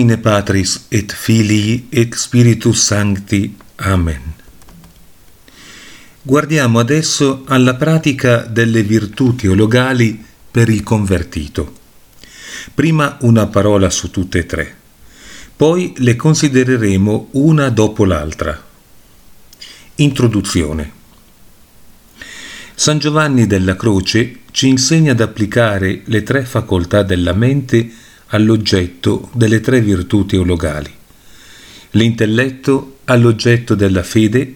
In nomine Patris et Filii et Spiritus Sancti. Amen. Guardiamo adesso alla pratica delle virtù teologali per il convertito. Prima una parola su tutte e tre, poi le considereremo una dopo l'altra. Introduzione. San Giovanni della Croce ci insegna ad applicare le tre facoltà della mente all'oggetto delle tre virtù teologali, l'intelletto all'oggetto della fede,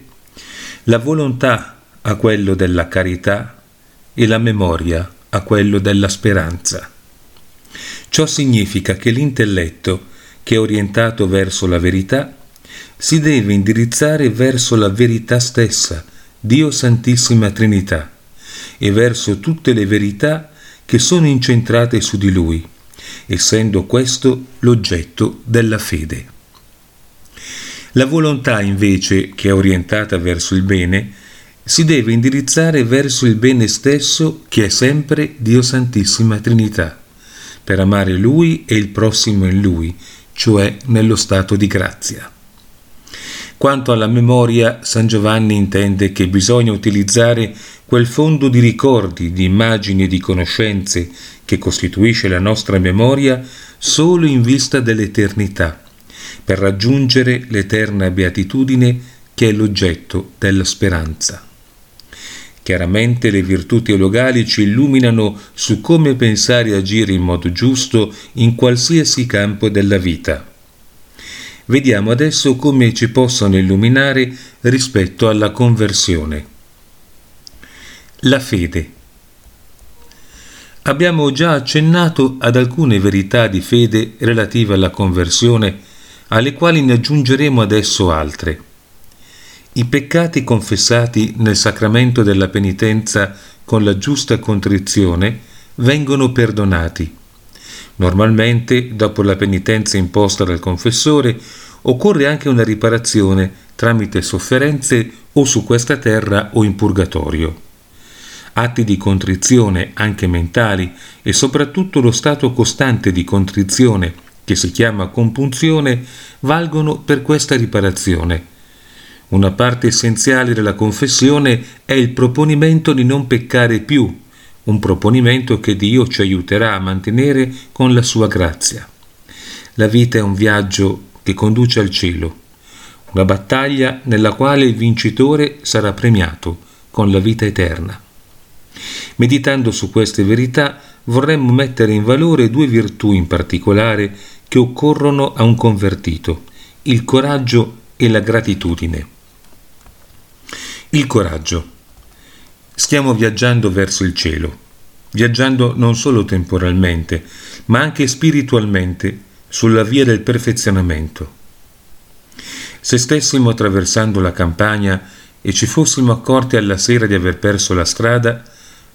la volontà a quello della carità e la memoria a quello della speranza. Ciò significa che l'intelletto, che è orientato verso la verità, si deve indirizzare verso la verità stessa, Dio Santissima Trinità, e verso tutte le verità che sono incentrate su di Lui essendo questo l'oggetto della fede. La volontà invece, che è orientata verso il bene, si deve indirizzare verso il bene stesso che è sempre Dio Santissima Trinità, per amare Lui e il prossimo in Lui, cioè nello stato di grazia. Quanto alla memoria, San Giovanni intende che bisogna utilizzare quel fondo di ricordi, di immagini e di conoscenze che costituisce la nostra memoria solo in vista dell'eternità, per raggiungere l'eterna beatitudine che è l'oggetto della speranza. Chiaramente le virtù teologali ci illuminano su come pensare e agire in modo giusto in qualsiasi campo della vita. Vediamo adesso come ci possono illuminare rispetto alla conversione. La fede. Abbiamo già accennato ad alcune verità di fede relative alla conversione, alle quali ne aggiungeremo adesso altre. I peccati confessati nel sacramento della penitenza con la giusta contrizione vengono perdonati. Normalmente, dopo la penitenza imposta dal confessore, occorre anche una riparazione tramite sofferenze o su questa terra o in purgatorio atti di contrizione anche mentali e soprattutto lo stato costante di contrizione che si chiama compunzione valgono per questa riparazione. Una parte essenziale della confessione è il proponimento di non peccare più, un proponimento che Dio ci aiuterà a mantenere con la sua grazia. La vita è un viaggio che conduce al cielo, una battaglia nella quale il vincitore sarà premiato con la vita eterna. Meditando su queste verità vorremmo mettere in valore due virtù in particolare che occorrono a un convertito, il coraggio e la gratitudine. Il coraggio. Stiamo viaggiando verso il cielo, viaggiando non solo temporalmente, ma anche spiritualmente sulla via del perfezionamento. Se stessimo attraversando la campagna e ci fossimo accorti alla sera di aver perso la strada,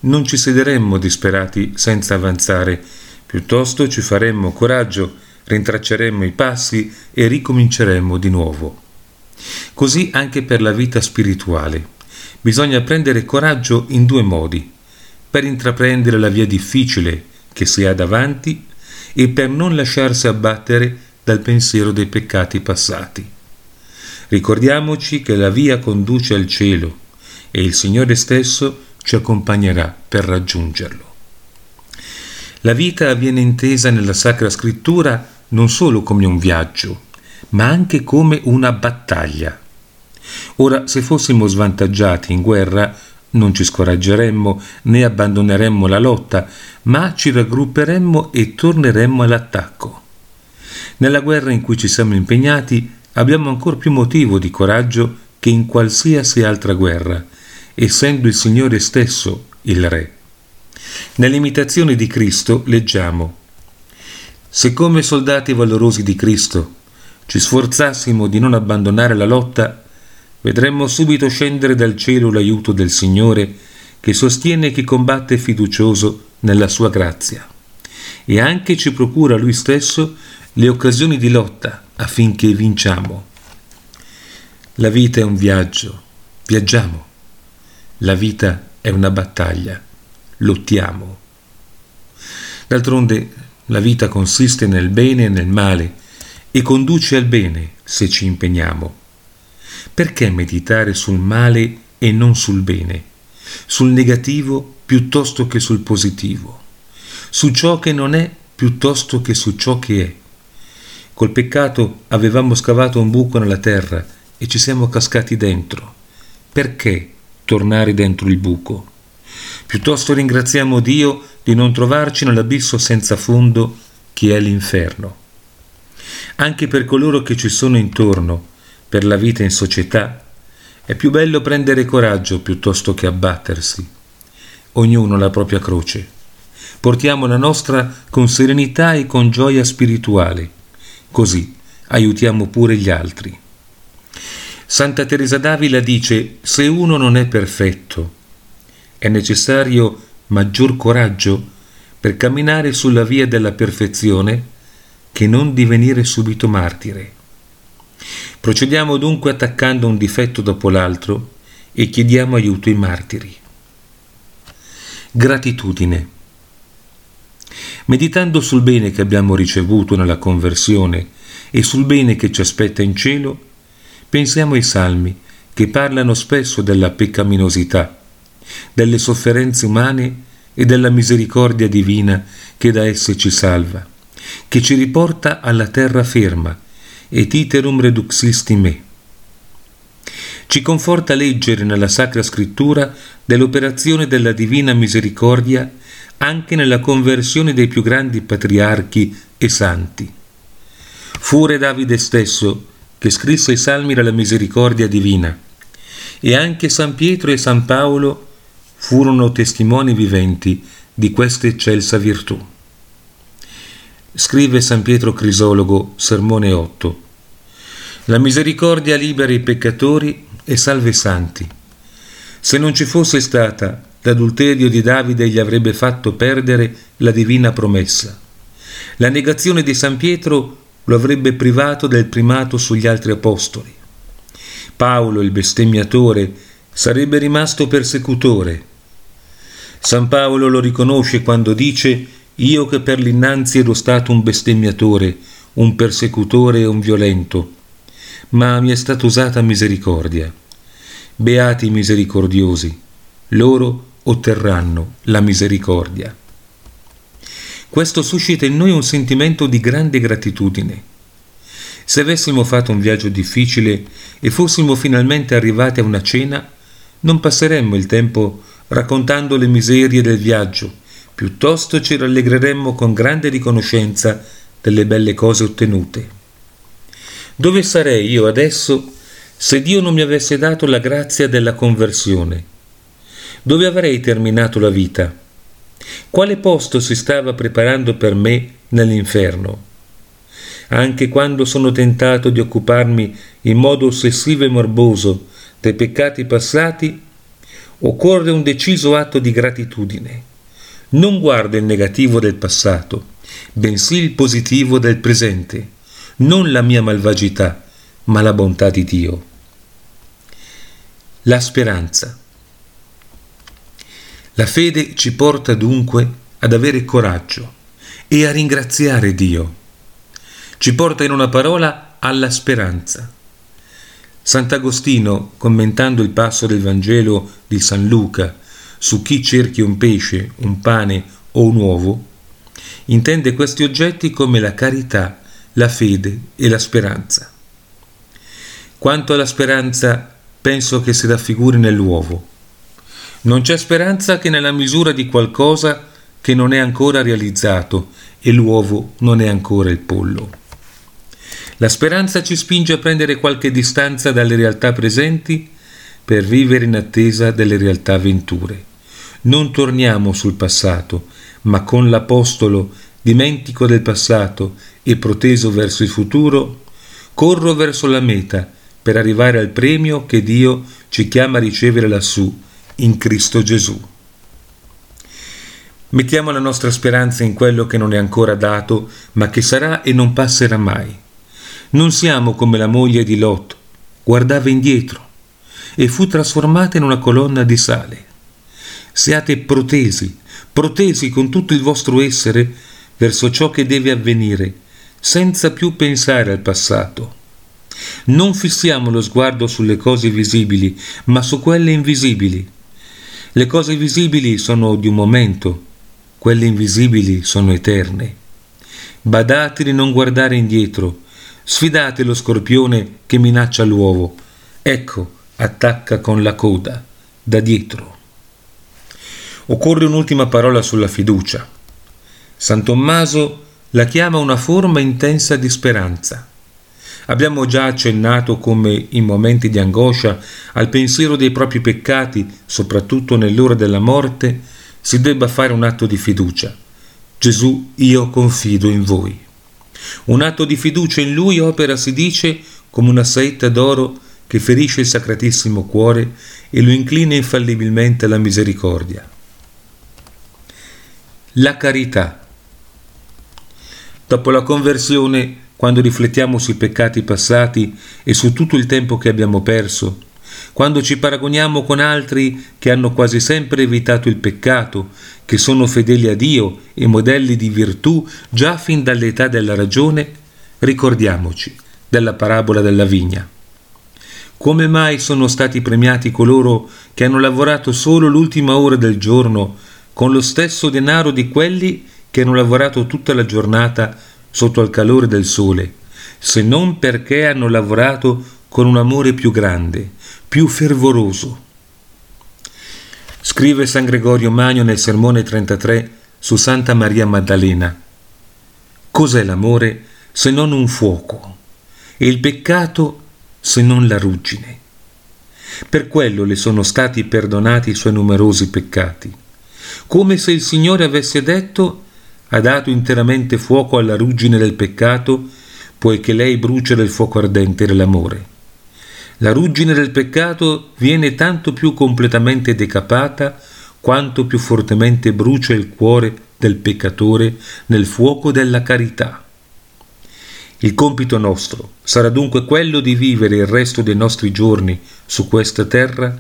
non ci sederemmo disperati senza avanzare, piuttosto ci faremmo coraggio, rintracceremmo i passi e ricominceremmo di nuovo. Così anche per la vita spirituale. Bisogna prendere coraggio in due modi, per intraprendere la via difficile che si ha davanti e per non lasciarsi abbattere dal pensiero dei peccati passati. Ricordiamoci che la via conduce al cielo e il Signore stesso ci accompagnerà per raggiungerlo. La vita viene intesa nella Sacra Scrittura non solo come un viaggio, ma anche come una battaglia. Ora, se fossimo svantaggiati in guerra, non ci scoraggeremmo né abbandoneremmo la lotta, ma ci raggrupperemmo e torneremmo all'attacco. Nella guerra in cui ci siamo impegnati abbiamo ancora più motivo di coraggio che in qualsiasi altra guerra, essendo il Signore stesso il Re. Nell'imitazione di Cristo leggiamo Se come soldati valorosi di Cristo ci sforzassimo di non abbandonare la lotta, vedremmo subito scendere dal cielo l'aiuto del Signore che sostiene chi combatte fiducioso nella sua grazia e anche ci procura Lui stesso le occasioni di lotta affinché vinciamo. La vita è un viaggio, viaggiamo. La vita è una battaglia, lottiamo. D'altronde la vita consiste nel bene e nel male, e conduce al bene se ci impegniamo. Perché meditare sul male e non sul bene, sul negativo piuttosto che sul positivo, su ciò che non è piuttosto che su ciò che è? Col peccato avevamo scavato un buco nella terra e ci siamo cascati dentro. Perché tornare dentro il buco? Piuttosto ringraziamo Dio di non trovarci nell'abisso senza fondo che è l'inferno. Anche per coloro che ci sono intorno, per la vita in società, è più bello prendere coraggio piuttosto che abbattersi. Ognuno la propria croce. Portiamo la nostra con serenità e con gioia spirituale. Così aiutiamo pure gli altri. Santa Teresa d'Avila dice, se uno non è perfetto, è necessario maggior coraggio per camminare sulla via della perfezione che non divenire subito martire. Procediamo dunque attaccando un difetto dopo l'altro e chiediamo aiuto ai martiri. Gratitudine. Meditando sul bene che abbiamo ricevuto nella conversione e sul bene che ci aspetta in cielo, pensiamo ai salmi che parlano spesso della peccaminosità delle sofferenze umane e della misericordia divina che da esse ci salva, che ci riporta alla terra ferma, et iterum reduxisti me. Ci conforta leggere nella Sacra Scrittura dell'operazione della divina misericordia anche nella conversione dei più grandi patriarchi e santi. Fu re Davide stesso che scrisse i salmi della misericordia divina, e anche San Pietro e San Paolo furono testimoni viventi di questa eccelsa virtù. Scrive San Pietro Crisologo, Sermone 8. La misericordia libera i peccatori e salva i santi. Se non ci fosse stata, l'adulterio di Davide gli avrebbe fatto perdere la divina promessa. La negazione di San Pietro lo avrebbe privato del primato sugli altri apostoli. Paolo, il bestemmiatore, sarebbe rimasto persecutore San Paolo lo riconosce quando dice io che per l'innanzi ero stato un bestemmiatore, un persecutore e un violento, ma mi è stata usata misericordia. Beati i misericordiosi, loro otterranno la misericordia. Questo suscita in noi un sentimento di grande gratitudine. Se avessimo fatto un viaggio difficile e fossimo finalmente arrivati a una cena, non passeremmo il tempo raccontando le miserie del viaggio, piuttosto ci rallegreremmo con grande riconoscenza delle belle cose ottenute. Dove sarei io adesso se Dio non mi avesse dato la grazia della conversione? Dove avrei terminato la vita? Quale posto si stava preparando per me nell'inferno? Anche quando sono tentato di occuparmi in modo ossessivo e morboso dei peccati passati, occorre un deciso atto di gratitudine. Non guarda il negativo del passato, bensì il positivo del presente, non la mia malvagità, ma la bontà di Dio. La speranza. La fede ci porta dunque ad avere coraggio e a ringraziare Dio. Ci porta in una parola alla speranza. Sant'Agostino, commentando il passo del Vangelo di San Luca su chi cerchi un pesce, un pane o un uovo, intende questi oggetti come la carità, la fede e la speranza. Quanto alla speranza, penso che si raffiguri nell'uovo. Non c'è speranza che nella misura di qualcosa che non è ancora realizzato e l'uovo non è ancora il pollo. La speranza ci spinge a prendere qualche distanza dalle realtà presenti per vivere in attesa delle realtà venture. Non torniamo sul passato, ma con l'Apostolo, dimentico del passato e proteso verso il futuro, corro verso la meta per arrivare al premio che Dio ci chiama a ricevere lassù, in Cristo Gesù. Mettiamo la nostra speranza in quello che non è ancora dato, ma che sarà e non passerà mai. Non siamo come la moglie di Lot, guardava indietro e fu trasformata in una colonna di sale. Siate protesi, protesi con tutto il vostro essere verso ciò che deve avvenire, senza più pensare al passato. Non fissiamo lo sguardo sulle cose visibili, ma su quelle invisibili. Le cose visibili sono di un momento, quelle invisibili sono eterne. Badate di non guardare indietro, sfidate lo scorpione che minaccia l'uovo. Ecco, attacca con la coda, da dietro. Occorre un'ultima parola sulla fiducia. San Tommaso la chiama una forma intensa di speranza. Abbiamo già accennato come in momenti di angoscia al pensiero dei propri peccati, soprattutto nell'ora della morte, si debba fare un atto di fiducia. Gesù, io confido in voi. Un atto di fiducia in Lui opera, si dice, come una saetta d'oro che ferisce il Sacratissimo Cuore e lo inclina infallibilmente alla misericordia. La carità Dopo la conversione, quando riflettiamo sui peccati passati e su tutto il tempo che abbiamo perso, quando ci paragoniamo con altri che hanno quasi sempre evitato il peccato, che sono fedeli a Dio e modelli di virtù già fin dall'età della ragione, ricordiamoci della parabola della vigna. Come mai sono stati premiati coloro che hanno lavorato solo l'ultima ora del giorno con lo stesso denaro di quelli che hanno lavorato tutta la giornata sotto al calore del sole, se non perché hanno lavorato con un amore più grande, più fervoroso. Scrive San Gregorio Magno nel Sermone 33 su Santa Maria Maddalena. Cos'è l'amore se non un fuoco? E il peccato se non la ruggine? Per quello le sono stati perdonati i suoi numerosi peccati, come se il Signore avesse detto ha dato interamente fuoco alla ruggine del peccato, poiché lei brucia del fuoco ardente dell'amore. La ruggine del peccato viene tanto più completamente decapata quanto più fortemente brucia il cuore del peccatore nel fuoco della carità. Il compito nostro sarà dunque quello di vivere il resto dei nostri giorni su questa terra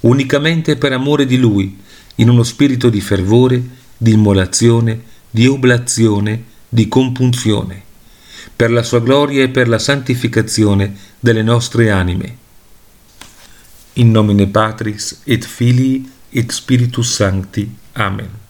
unicamente per amore di Lui, in uno spirito di fervore, di immolazione, di oblazione, di compunzione, per la sua gloria e per la santificazione delle nostre anime. In nomine Patris et Filii et Spiritus Sancti. Amen.